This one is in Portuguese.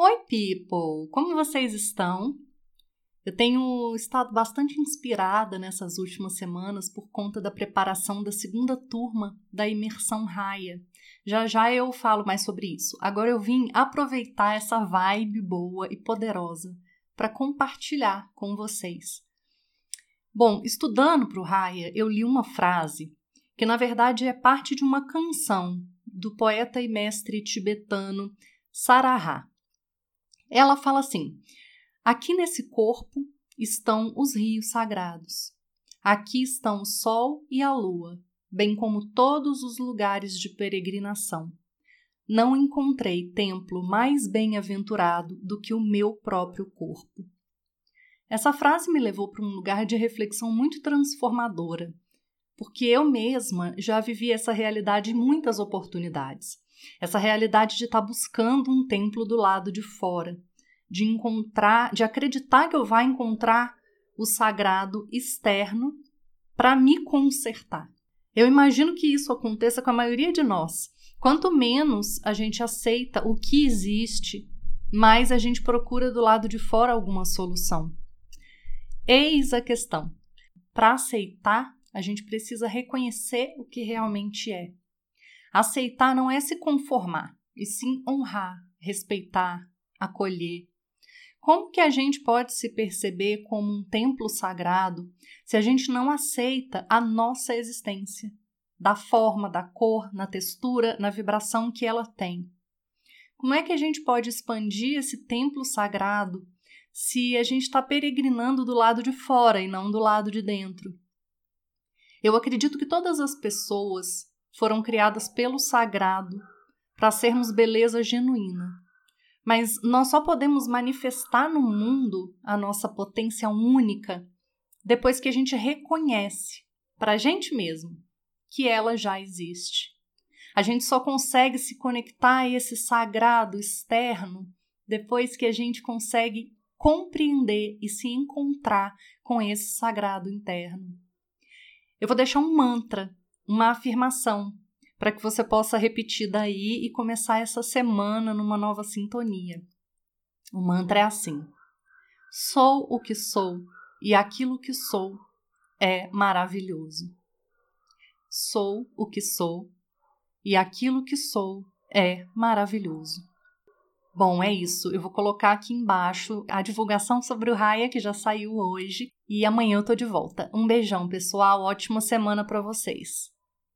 Oi, people! Como vocês estão? Eu tenho estado bastante inspirada nessas últimas semanas por conta da preparação da segunda turma da imersão Raia. Já já eu falo mais sobre isso. Agora eu vim aproveitar essa vibe boa e poderosa para compartilhar com vocês. Bom, estudando para o Raia, eu li uma frase que na verdade é parte de uma canção do poeta e mestre tibetano Saraha. Ela fala assim: Aqui nesse corpo estão os rios sagrados. Aqui estão o sol e a lua, bem como todos os lugares de peregrinação. Não encontrei templo mais bem-aventurado do que o meu próprio corpo. Essa frase me levou para um lugar de reflexão muito transformadora, porque eu mesma já vivi essa realidade em muitas oportunidades. Essa realidade de estar tá buscando um templo do lado de fora, de encontrar, de acreditar que eu vá encontrar o sagrado externo para me consertar. Eu imagino que isso aconteça com a maioria de nós. Quanto menos a gente aceita o que existe, mais a gente procura do lado de fora alguma solução. Eis a questão. Para aceitar, a gente precisa reconhecer o que realmente é. Aceitar não é se conformar, e sim honrar, respeitar, acolher. Como que a gente pode se perceber como um templo sagrado se a gente não aceita a nossa existência, da forma, da cor, na textura, na vibração que ela tem? Como é que a gente pode expandir esse templo sagrado se a gente está peregrinando do lado de fora e não do lado de dentro? Eu acredito que todas as pessoas foram criadas pelo sagrado para sermos beleza genuína. Mas nós só podemos manifestar no mundo a nossa potência única depois que a gente reconhece para a gente mesmo que ela já existe. A gente só consegue se conectar a esse sagrado externo depois que a gente consegue compreender e se encontrar com esse sagrado interno. Eu vou deixar um mantra uma afirmação para que você possa repetir daí e começar essa semana numa nova sintonia. O mantra é assim: Sou o que sou e aquilo que sou é maravilhoso. Sou o que sou e aquilo que sou é maravilhoso. Bom, é isso. Eu vou colocar aqui embaixo a divulgação sobre o Raia que já saiu hoje e amanhã eu tô de volta. Um beijão, pessoal. Ótima semana para vocês.